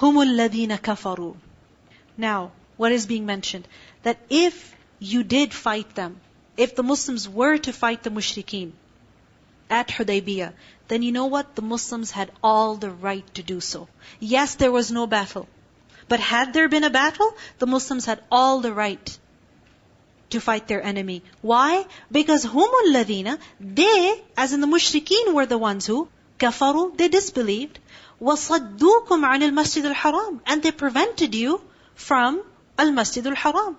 هم الذين كفروا. Now, what is being mentioned? That if you did fight them, if the Muslims were to fight the mushrikeen at Hudaybiyah, then you know what? The Muslims had all the right to do so. Yes, there was no battle. But had there been a battle, the Muslims had all the right to fight their enemy. Why? Because humul ladina, they, as in the mushrikeen were the ones who kafaru, they disbelieved. وَصَدُّوكُمْ عَنِ الْمَسْجِدِ الْحَرَامِ And they prevented you from al-masjid al-haram.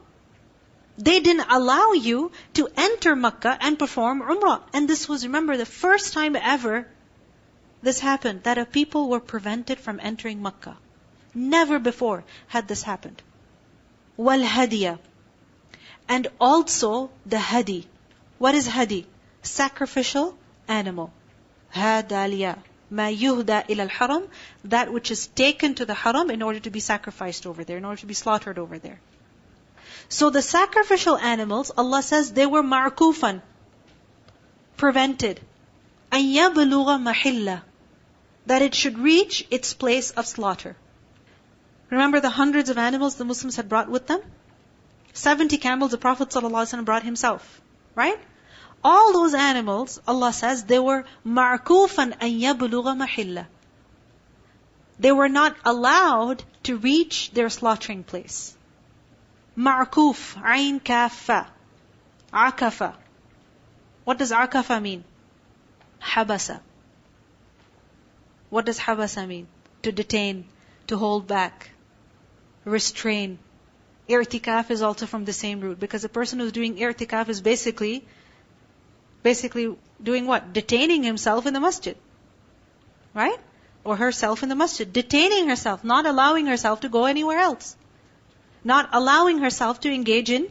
They didn't allow you to enter Makkah and perform Umrah. And this was, remember, the first time ever this happened, that a people were prevented from entering Makkah. Never before had this happened. Wal hadiya. And also the hadi. What is hadi? Sacrificial animal. Hadaliya. Ma yuhda ila al-haram. That which is taken to the haram in order to be sacrificed over there, in order to be slaughtered over there. So the sacrificial animals, Allah says they were ma'kufan. Prevented. أن يبلغ محلة that it should reach its place of slaughter. Remember the hundreds of animals the Muslims had brought with them? 70 camels the Prophet ﷺ brought himself. Right? All those animals, Allah says, they were ma'kufan an yabluga mahilla. They were not allowed to reach their slaughtering place. Ma'kuf, ayn kaffa, akafa. What does akafa mean? Habasa. What does habasa mean? To detain, to hold back, restrain. I'tikaf is also from the same root because a person who's doing i'tikaf is basically, basically doing what? Detaining himself in the masjid. Right? Or herself in the masjid. Detaining herself, not allowing herself to go anywhere else. Not allowing herself to engage in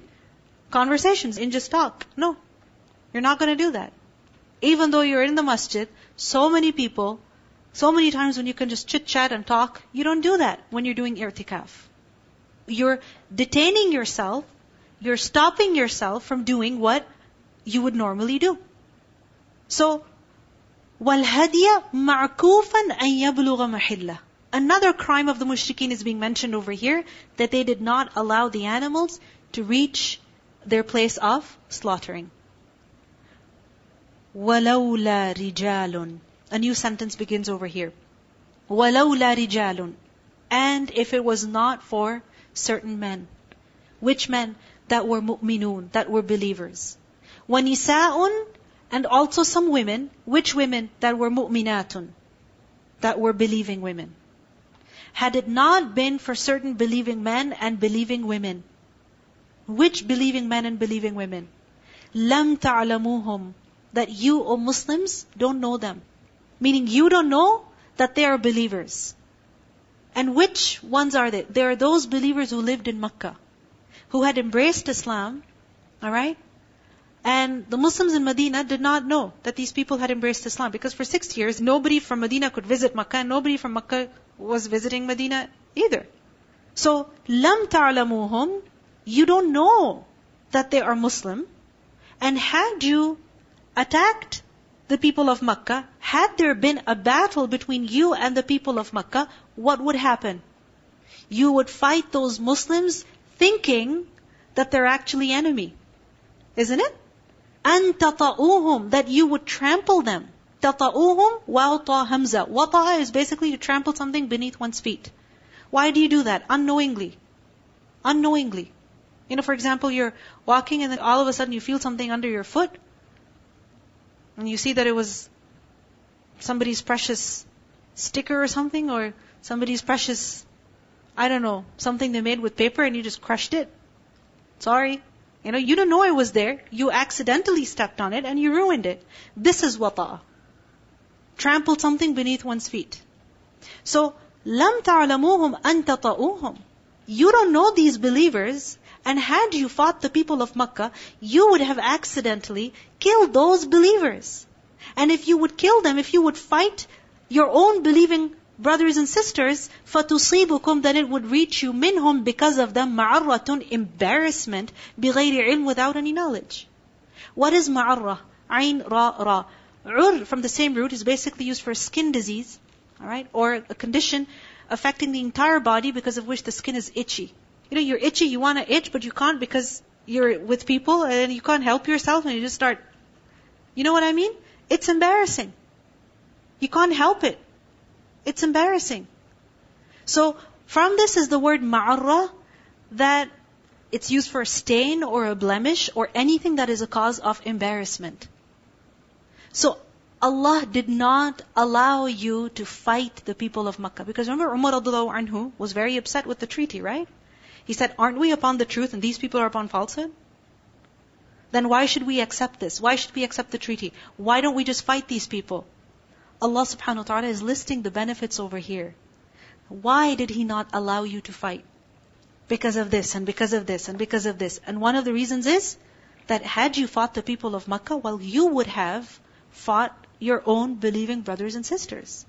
conversations, in just talk. No. You're not going to do that. Even though you're in the masjid, so many people so many times when you can just chit chat and talk, you don't do that when you're doing i'tikaf. You're detaining yourself, you're stopping yourself from doing what you would normally do. So, وَالْهَدْيَ مَعْكُوفًا أَن يَبْلُغَ مَحِلَّهِ Another crime of the mushrikeen is being mentioned over here, that they did not allow the animals to reach their place of slaughtering. وَلَوْلَا رِجَالٌ a new sentence begins over here. وَلَوْلَا رِجَالٌ And if it was not for certain men. Which men? That were mu'minun, that were believers. وَنِسَاءٌ And also some women. Which women? That were mu'minatun. That were believing women. Had it not been for certain believing men and believing women. Which believing men and believing women? لَمْ تَعْلَمُوهُمْ That you, O Muslims, don't know them. Meaning you don't know that they are believers. And which ones are they? There are those believers who lived in Makkah, who had embraced Islam, alright? And the Muslims in Medina did not know that these people had embraced Islam because for six years nobody from Medina could visit Makkah and nobody from Makkah was visiting Medina either. So, lam ta'lamuhum, you don't know that they are Muslim. And had you attacked the people of Makkah, had there been a battle between you and the people of Makkah, what would happen? You would fight those Muslims thinking that they're actually enemy. Isn't it? And tata'uhum, that you would trample them. Tata'uhum wa hamza. Wata'a is basically to trample something beneath one's feet. Why do you do that? Unknowingly. Unknowingly. You know, for example, you're walking and then all of a sudden you feel something under your foot and you see that it was somebody's precious sticker or something, or somebody's precious, I don't know, something they made with paper and you just crushed it. Sorry. You know, you don't know it was there. You accidentally stepped on it and you ruined it. This is wata. Trampled something beneath one's feet. So, lam ta'lamuhum an tata'uhum. You don't know these believers and had you fought the people of Makkah, you would have accidentally killed those believers. And if you would kill them, if you would fight your own believing brothers and sisters, فَتُصِيبُكُمْ Then it would reach you minhum because of them مَعَرَّةٌ Embarrassment بِغَيْرِ ilm Without any knowledge. What is ma'arrah? Ain, ra, ra. Ur from the same root is basically used for skin disease, alright, or a condition affecting the entire body because of which the skin is itchy. You know, you're itchy, you want to itch, but you can't because you're with people and you can't help yourself and you just start. You know what I mean? It's embarrassing. You can't help it. It's embarrassing. So, from this is the word ma'arra that it's used for a stain or a blemish or anything that is a cause of embarrassment. So Allah did not allow you to fight the people of Makkah. Because remember Umar anhu was very upset with the treaty, right? He said, aren't we upon the truth and these people are upon falsehood? Then why should we accept this? Why should we accept the treaty? Why don't we just fight these people? Allah subhanahu wa ta'ala is listing the benefits over here. Why did He not allow you to fight? Because of this and because of this and because of this. And one of the reasons is that had you fought the people of Makkah, well, you would have fought your own believing brothers and sisters.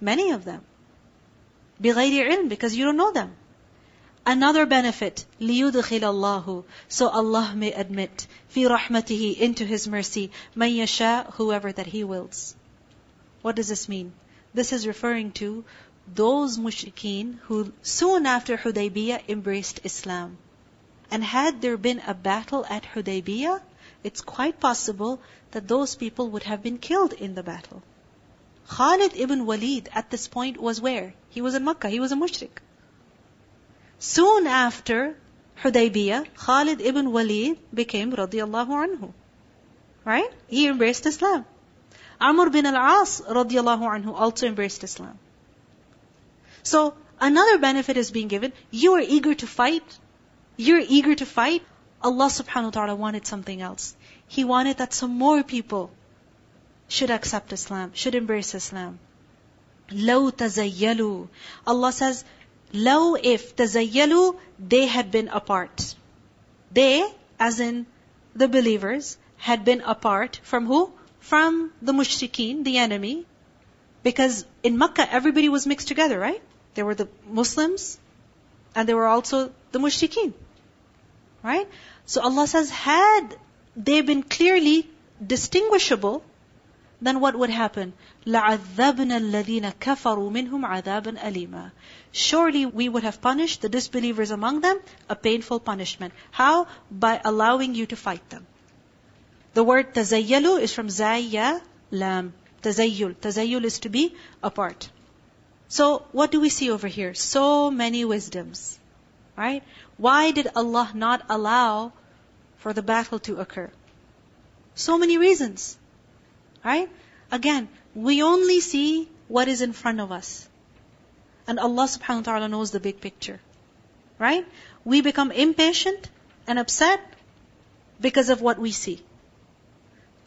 Many of them. بِغَيْرِ عِلْم Because you don't know them. Another benefit, لِيُدْخِلَ اللَّهُ So Allah may admit, فِي رَحْمَتِهِ Into His mercy, مَن يَشَاء Whoever that He wills. What does this mean? This is referring to those mushrikeen who soon after Hudaybiyah embraced Islam. And had there been a battle at Hudaybiyah, it's quite possible that those people would have been killed in the battle. Khalid ibn Walid at this point was where? He was in Makkah, he was a mushrik. Soon after Hudaybiyah, Khalid ibn Walid became radiallahu anhu. Right? He embraced Islam. Amr bin al-As radiallahu anhu also embraced Islam. So, another benefit is being given. You are eager to fight. You're eager to fight. Allah subhanahu wa ta'ala wanted something else. He wanted that some more people should accept Islam, should embrace Islam. لو تزيلوا Allah says, Low if tazayyalu, they had been apart. They, as in the believers, had been apart from who? From the mushrikeen, the enemy. Because in Makkah, everybody was mixed together, right? There were the Muslims, and there were also the mushrikeen. Right? So Allah says, had they been clearly distinguishable, then what would happen? لَعَذَّبْنَا الَّذِينَ كَفَرُوا مِنْهُمْ عَذَابًا أَلِيمًا Surely we would have punished the disbelievers among them a painful punishment. How? By allowing you to fight them. The word tazayyalu is from zayya lam. Tazayyul. Tazayyul is to be apart. So, what do we see over here? So many wisdoms. Right? Why did Allah not allow for the battle to occur? So many reasons. Right? Again, we only see what is in front of us. And Allah subhanahu wa ta'ala knows the big picture. Right? We become impatient and upset because of what we see.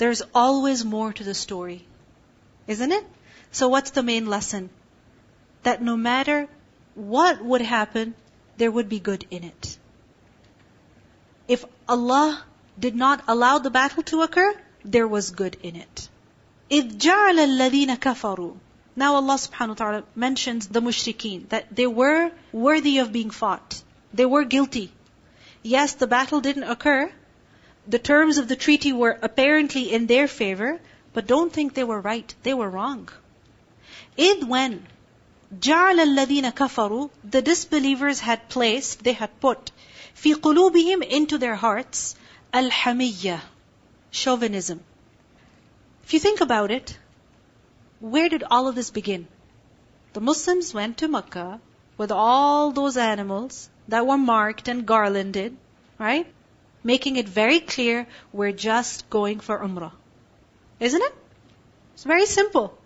There's always more to the story. Isn't it? So what's the main lesson? That no matter what would happen, there would be good in it. If Allah did not allow the battle to occur, there was good in it. إِذْ جَعَلَ الَّذِينَ كَفَرُوا Now Allah subhanahu wa ta'ala mentions the mushrikeen, that they were worthy of being fought. They were guilty. Yes, the battle didn't occur. The terms of the treaty were apparently in their favor, but don't think they were right. They were wrong. إِذْ when جَعَلَ الَّذِينَ كَفَرُوا The disbelievers had placed, they had put, فِي قُلُوبِهِمْ into their hearts, الْحَمِيَّةِ Chauvinism. If you think about it, where did all of this begin? The Muslims went to Makkah with all those animals that were marked and garlanded, right? Making it very clear we're just going for Umrah. Isn't it? It's very simple.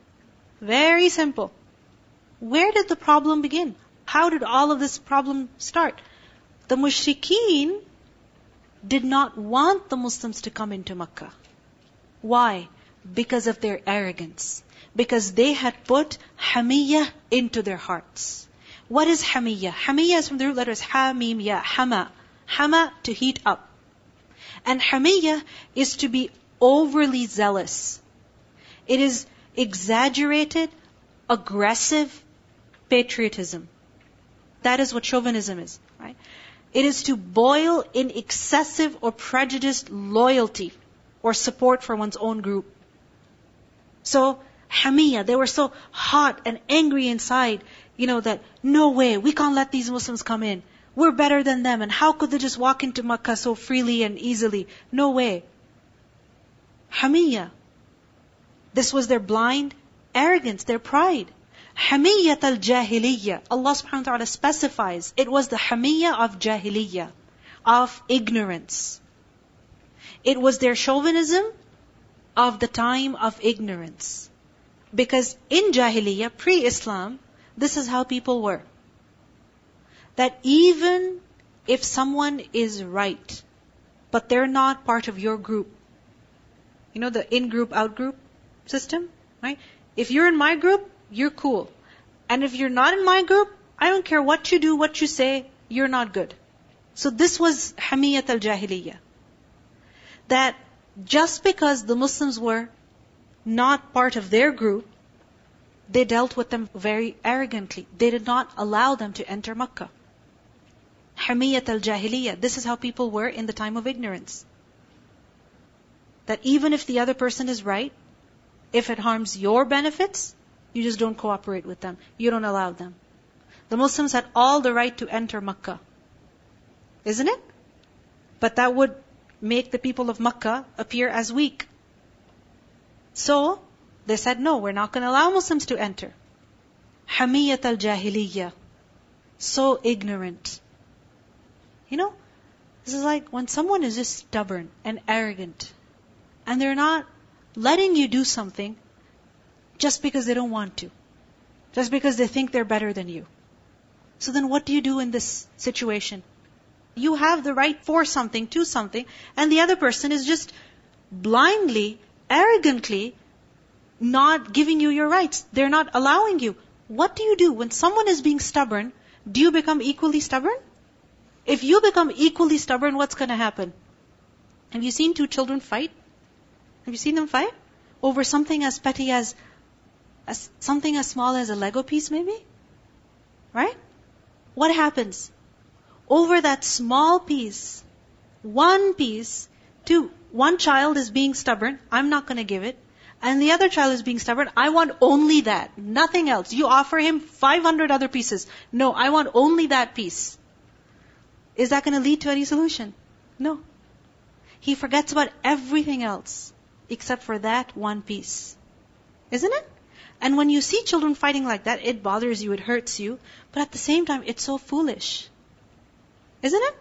Very simple. Where did the problem begin? How did all of this problem start? The mushrikeen did not want the Muslims to come into Makkah. Why? because of their arrogance. Because they had put hamiyah into their hearts. What is hamiyah? Hamiyah is from the root letters ha, mim, ya, hama. Hama, to heat up. And hamiyah is to be overly zealous. It is exaggerated, aggressive patriotism. That is what chauvinism is, right? It is to boil in excessive or prejudiced loyalty or support for one's own group. So, Hamiyya, they were so hot and angry inside, you know, that no way, we can't let these Muslims come in. We're better than them, and how could they just walk into Makkah so freely and easily? No way. Hamiyya. This was their blind arrogance, their pride. Hamiyyat al jahiliyyah. Allah subhanahu wa ta'ala specifies it was the hamiyya of jahiliyyah, of ignorance. It was their chauvinism of the time of ignorance. Because in Jahiliyyah, pre-Islam, this is how people were. That even if someone is right, but they're not part of your group, you know the in-group, out-group system, right? If you're in my group, you're cool. And if you're not in my group, I don't care what you do, what you say, you're not good. So this was Hamiyat al-Jahiliyyah. That just because the Muslims were not part of their group, they dealt with them very arrogantly. They did not allow them to enter Makkah. Hamiyat al-Jahiliyyah. This is how people were in the time of ignorance. That even if the other person is right, if it harms your benefits, you just don't cooperate with them. You don't allow them. The Muslims had all the right to enter Makkah. Isn't it? But that would make the people of Makkah appear as weak. So, they said, no, we're not going to allow Muslims to enter. Hamiyat al-Jahiliyyah. So ignorant. You know, this is like when someone is just stubborn and arrogant, and they're not letting you do something just because they don't want to. Just because they think they're better than you. So then what do you do in this situation? You have the right for something, to something, and the other person is just blindly, arrogantly not giving you your rights. They're not allowing you. What do you do? When someone is being stubborn, do you become equally stubborn? If you become equally stubborn, what's going to happen? Have you seen two children fight? Have you seen them fight? Over something as petty as, as something as small as a Lego piece maybe? Right? What happens? Over that small piece, one piece, two, one child is being stubborn, I'm not gonna give it. And the other child is being stubborn, I want only that, nothing else. You offer him 500 other pieces. No, I want only that piece. Is that gonna lead to any solution? No. He forgets about everything else except for that one piece. Isn't it? And when you see children fighting like that, it bothers you, it hurts you, but at the same time, it's so foolish. Isn't it?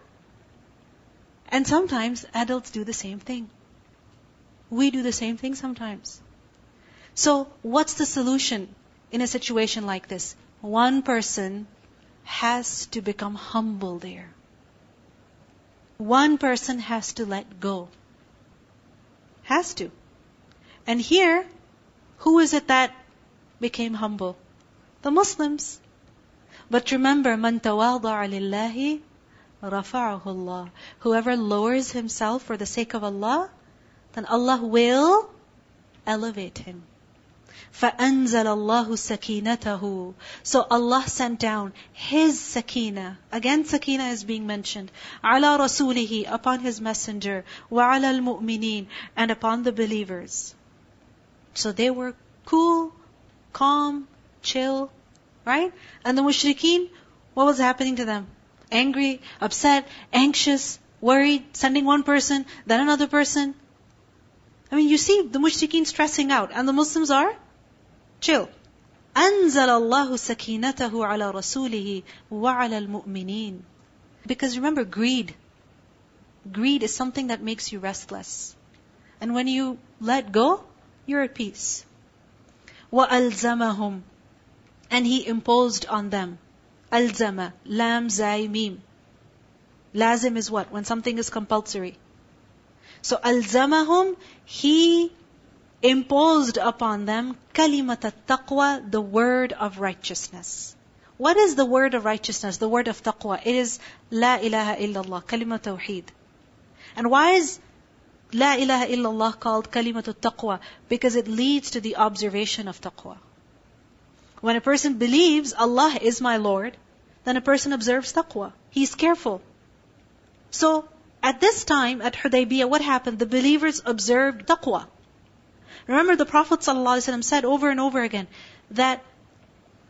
And sometimes adults do the same thing. We do the same thing sometimes. So, what's the solution in a situation like this? One person has to become humble there. One person has to let go. Has to. And here, who is it that became humble? The Muslims. But remember, man tawada'a lillahi rafa'ahu Allah. Whoever lowers himself for the sake of Allah, then Allah will elevate him. فَأَنزَلَ اللَّهُ سَكِينَتَهُ So Allah sent down His sakina. Again, sakina is being mentioned. عَلَى رَسُولِهِ Upon His messenger. وَعَلَى الْمُؤْمِنِينَ And upon the believers. So they were cool, calm, chill, right? And the mushrikeen, what was happening to them? Angry, upset, anxious, worried, sending one person, then another person. I mean, you see the mushrikeen stressing out, and the Muslims are chill. أنزل الله سكينته على رسوله وعلى المؤمنين. Because remember, greed. Greed is something that makes you restless. And when you let go, you're at peace. وَأَلْزَمَهُمْ And He imposed on them. Alzama, lam, zai, mim. Lazim is what? When something is compulsory. So alzamahum, he imposed upon them kalimat taqwa, the word of righteousness. What is the word of righteousness, the word of taqwa? It is la ilaha illallah, kalimat tawheed. And why is la ilaha illallah called kalimat taqwa? Because it leads to the observation of taqwa. When a person believes Allah is my Lord, then a person observes taqwa. He's careful. So, at this time, at Hudaybiyah, what happened? The believers observed taqwa. Remember the Prophet ﷺ said over and over again that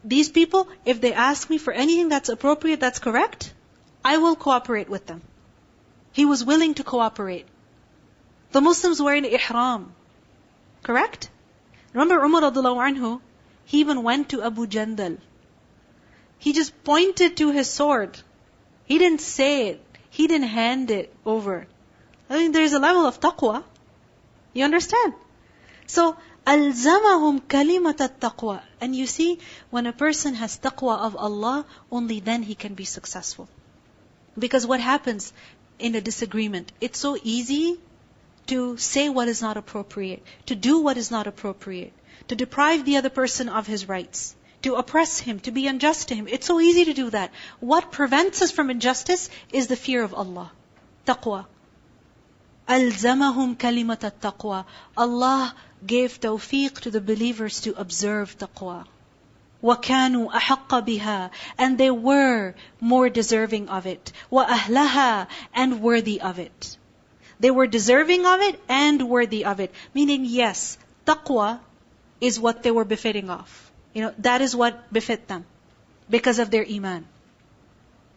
these people, if they ask me for anything that's appropriate, that's correct, I will cooperate with them. He was willing to cooperate. The Muslims were in ihram. Correct? Remember Umar anhu, he even went to Abu Jandal. He just pointed to his sword. He didn't say it. He didn't hand it over. I mean, there's a level of taqwa. You understand? So, أَلْزَمَهُمْ كَلِمَةَ التَّقْوَى And you see, when a person has taqwa of Allah, only then he can be successful. Because what happens in a disagreement? It's so easy to say what is not appropriate, to do what is not appropriate, to deprive the other person of his rights, to oppress him, to be unjust to him. It's so easy to do that. What prevents us from injustice is the fear of Allah. Taqwa. أَلْزَمَهُمْ كَلِمَةَ التَّقْوَى Allah gave tawfiq to the believers to observe taqwa. وَكَانُوا أَحَقَّ بِهَا And they were more deserving of it. وَأَهْلَهَا And worthy of it. They were deserving of it and worthy of it. Meaning, yes, taqwa is what they were befitting of. You know, that is what befit them. Because of their iman.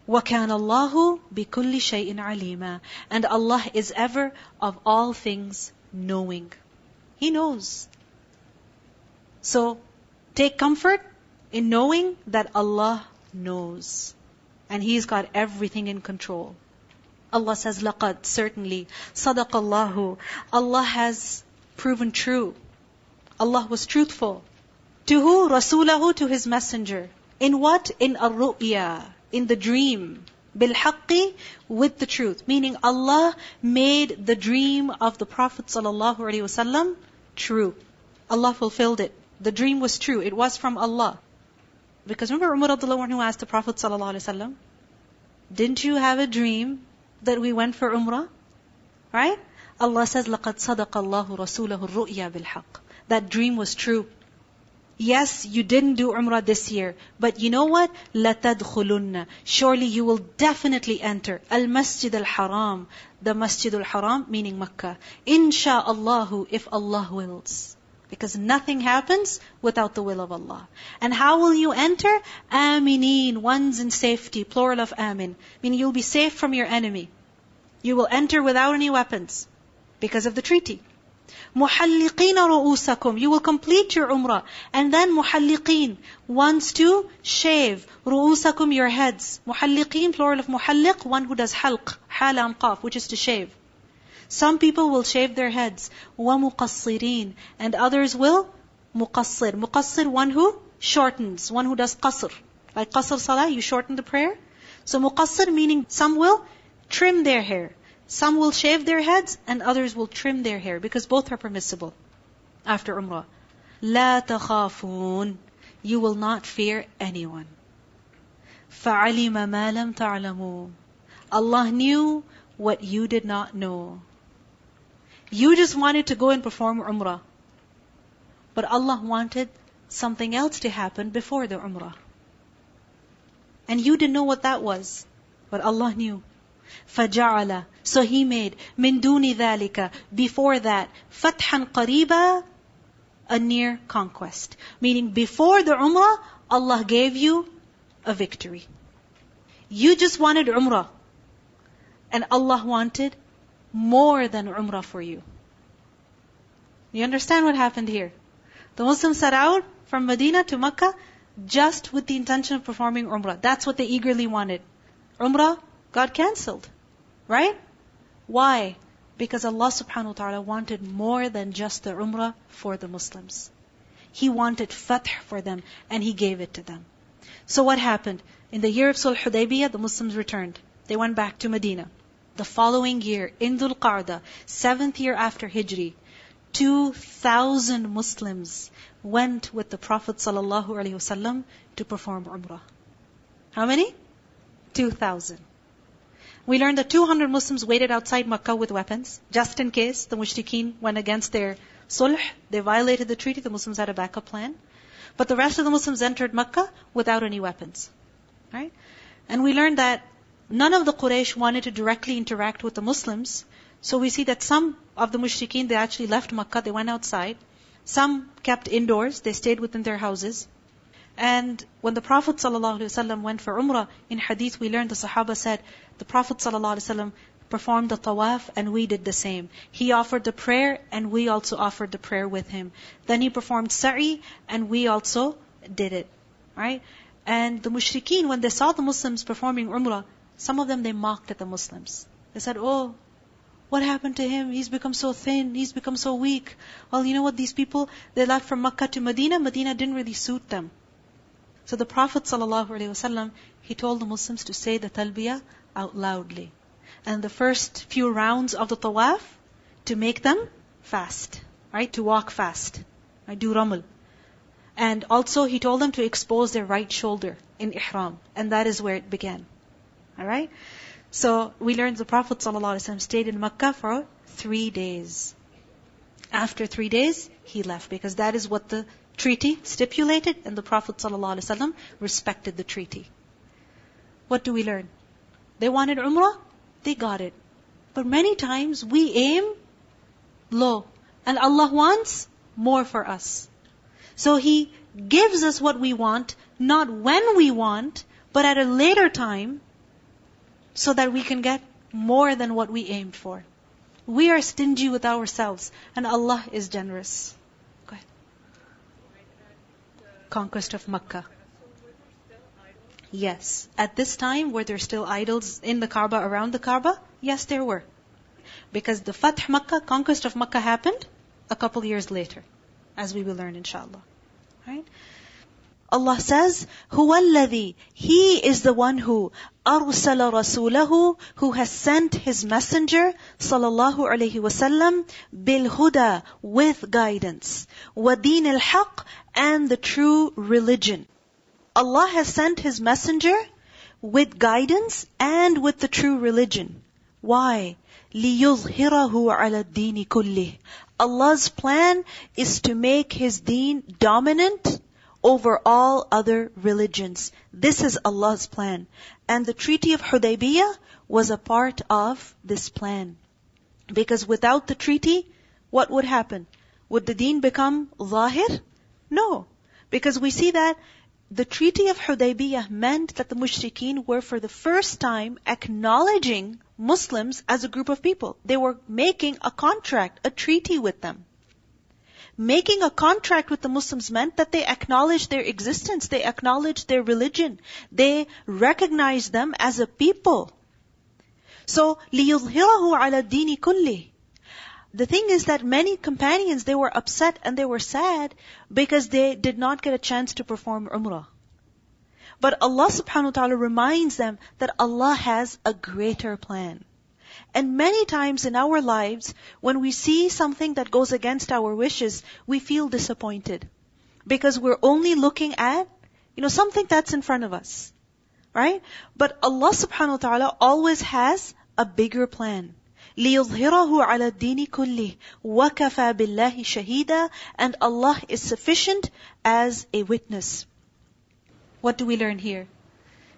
وَكَانَ اللَّهُ بِكُلِّ شَيْءٍ عَلِيمًا And Allah is ever of all things knowing. He knows. So, take comfort in knowing that Allah knows. And He's got everything in control. Allah says, لَقَدْ Certainly, صَدَقَ اللَّهُ Allah has proven true. Allah was truthful. To who? رَسُولَهُ To His messenger. In what? In a ru'ya, in the dream. بالحق with the truth. Meaning Allah made the dream of the Prophet ﷺ true. Allah fulfilled it. The dream was true. It was from Allah. Because remember Umar who asked the Prophet ﷺ, Didn't you have a dream that we went for Umrah? Right? Allah says, لَقَدْ صَدَقَ اللَّهُ رَسُولَهُ الرُّؤْيَا بِالْحَقِّ That dream was true. Yes, you didn't do Umrah this year, but you know what? لَتَدْخُلُنَّ Surely you will definitely enter Al-Masjid Al-Haram, the Masjid Al-Haram, meaning Makkah. Insha'Allahu, if Allah wills. Because nothing happens without the will of Allah. And how will you enter? Amineen, ones in safety, plural of amin. Meaning you'll be safe from your enemy. You will enter without any weapons. Because of the treaty. مُحَلِّقِينَ رُؤُوسَكُمْ You will complete your umrah. And then muhalliqeen, ones to shave. رُؤُوسَكُمْ Your heads. Muhalliqeen, plural of muhalliq, one who does halq, halam qaf, which is to shave. Some people will shave their heads. وَمُقَصِّرِينَ And others will muqassir. Muqassir, one who shortens, one who does qasr. Like qasr salah, you shorten the prayer. So muqassir meaning some will trim their hair. Some will shave their heads and others will trim their hair because both are permissible after Umrah. لا تخافون You will not fear anyone. فَعَلِمَ مَا لَمْ تَعْلَمُوا Allah knew what you did not know. You just wanted to go and perform Umrah. But Allah wanted something else to happen before the Umrah. And you didn't know what that was. But Allah knew. فَجَعَلَ So He made مِن دُونِ ذَلِكَ Before that, فَتْحًا قَرِيبًا A near conquest. Meaning before the Umrah, Allah gave you a victory. You just wanted Umrah. And Allah wanted more than Umrah for you. You understand what happened here? The Muslims set out from Medina to Mecca just with the intention of performing Umrah. That's what they eagerly wanted. Umrah got cancelled. Right? Why? Because Allah subhanahu wa ta'ala wanted more than just the Umrah for the Muslims. He wanted fath for them and He gave it to them. So what happened? In the year of Sulh Hudaybiyah, the Muslims returned. They went back to Medina. The following year, in Dhul Qa'dah, seventh year after Hijri, 2,000 Muslims went with the Prophet ﷺ to perform Umrah. How many? 2,000. We learned that 200 Muslims waited outside Makkah with weapons, just in case the mushrikeen went against their sulh, they violated the treaty, the Muslims had a backup plan. But the rest of the Muslims entered Makkah without any weapons. Right? And we learned that none of the Quraysh wanted to directly interact with the Muslims. So we see that some of the mushrikeen, they actually left Makkah, they went outside, Some kept indoors, they stayed within their houses. And when the Prophet ﷺ went for Umrah, in hadith we learned the Sahaba said, the Prophet ﷺ performed the tawaf and we did the same. He offered the prayer and we also offered the prayer with him. Then he performed sa'i and we also did it. Right? And the mushrikeen, when they saw the Muslims performing Umrah, some of them they mocked at the Muslims. They said, oh, what happened to him? He's become so thin. He's become so weak. Well, you know what? These people, they left from Makkah to Medina. Medina didn't really suit them. So the Prophet ﷺ, he told the Muslims to say the talbiyah out loudly. And the first few rounds of the tawaf, to make them fast. Right? To walk fast. Right? Do ramal. And also he told them to expose their right shoulder in ihram. And that is where it began. Alright? So we learned the Prophet ﷺ stayed in Makkah for three days. After three days, he left because that is what the treaty stipulated and the Prophet ﷺ respected the treaty. What do we learn? They wanted Umrah, they got it. But many times we aim low and Allah wants more for us. So He gives us what we want, not when we want, but at a later time, so that we can get more than what we aimed for. We are stingy with ourselves, and Allah is generous. Go ahead. Conquest of Makkah. Yes. At this time, were there still idols in the Kaaba, around the Kaaba? Yes, there were. Because the Fath Makkah, conquest of Makkah happened a couple years later, as we will learn inshallah. Right? Allah says, Huwaladhi, He is the one who arsala rasulahu, who has sent His messenger, sallallahu alayhi wasallam, bil huda, with guidance, wadin al haq, and the true religion. Allah has sent His messenger with guidance and with the true religion. Why? لِيُظْهِرَهُ عَلَى الدِّينِ كُلِّهِ Allah's plan is to make His deen dominant over all other religions. This is Allah's plan. And the Treaty of Hudaybiyah was a part of this plan. Because without the treaty, what would happen? Would the deen become zahir? No. Because we see that the Treaty of Hudaybiyah meant that the mushrikeen were for the first time acknowledging Muslims as a group of people. They were making a contract, a treaty with them. Making a contract with the Muslims meant that they acknowledged their existence, they acknowledged their religion, they recognized them as a people. So, لِيُظْهِرَهُ عَلَى الدِّينِ كُلِّهِ the thing is that many companions, they were upset and they were sad because they did not get a chance to perform Umrah. But Allah subhanahu wa ta'ala reminds them that Allah has a greater plan. And many times in our lives, when we see something that goes against our wishes, we feel disappointed. Because we're only looking at, you know, something that's in front of us. Right? But Allah subhanahu wa ta'ala always has a bigger plan. لِيُظْهِرَهُ عَلَى الدِّينِ كُلِّهِ وَكَفَى بِاللَّهِ شَهِيدًا And Allah is sufficient as a witness. What do we learn here?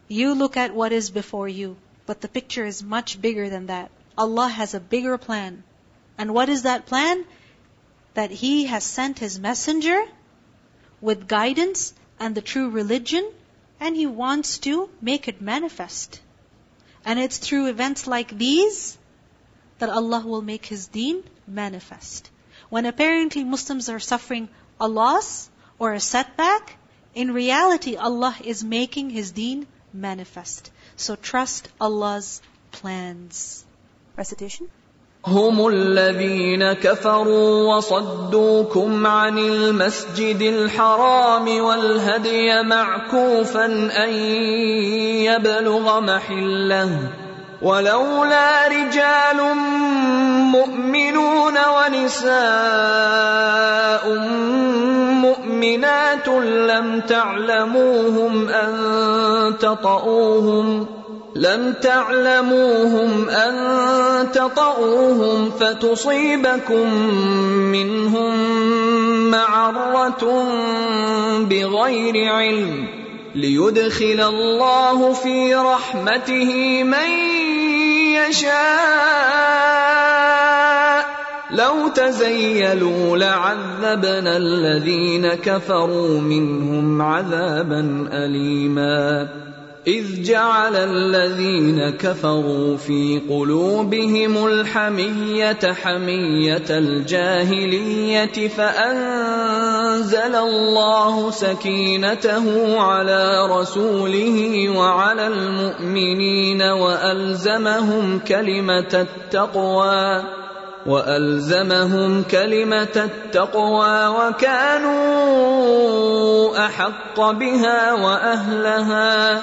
You look at what is before you, but the picture is much bigger than that. Allah has a bigger plan. And what is that plan? That He has sent His messenger with guidance and the true religion, and He wants to make it manifest. And it's through events like these that Allah will make His deen manifest. When apparently Muslims are suffering a loss or a setback, in reality Allah is making His deen manifest. So trust Allah's plans. Recitation. هم الذين كفروا وصدوكم عن المسجد الحرام والهدي معكوفا ان يبلغ محله ولولا رجال مؤمنون ونساء مؤمنات لم تعلموهم أن تطؤوهم لم تعلموهم أن تطؤوهم فتصيبكم منهم معرة بغير علم. ليدخل الله في رحمته من يشاء. لو تزيلوا لعذبنا الذين كفروا منهم عذابا اليما. إذ جعل الذين كفروا في قلوبهم الحمية حمية الجاهلية فأنزل الله سكينته على رسوله وعلى المؤمنين وألزمهم كلمة التقوى وألزمهم كلمة التقوى وكانوا أحق بها وأهلها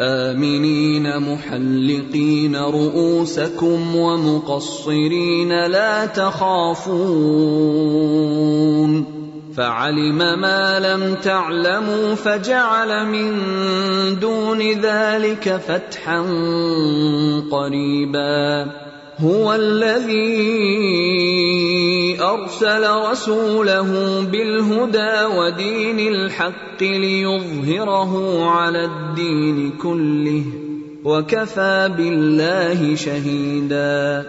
آمنين محلقين رؤوسكم ومقصرين لا تخافون فعلم ما لم تعلموا فجعل من دون ذلك فتحا قريبا هو الذي أرسل رسوله بالهدى ودين الحق ليظهره على الدين كله وكفى بالله شهيدا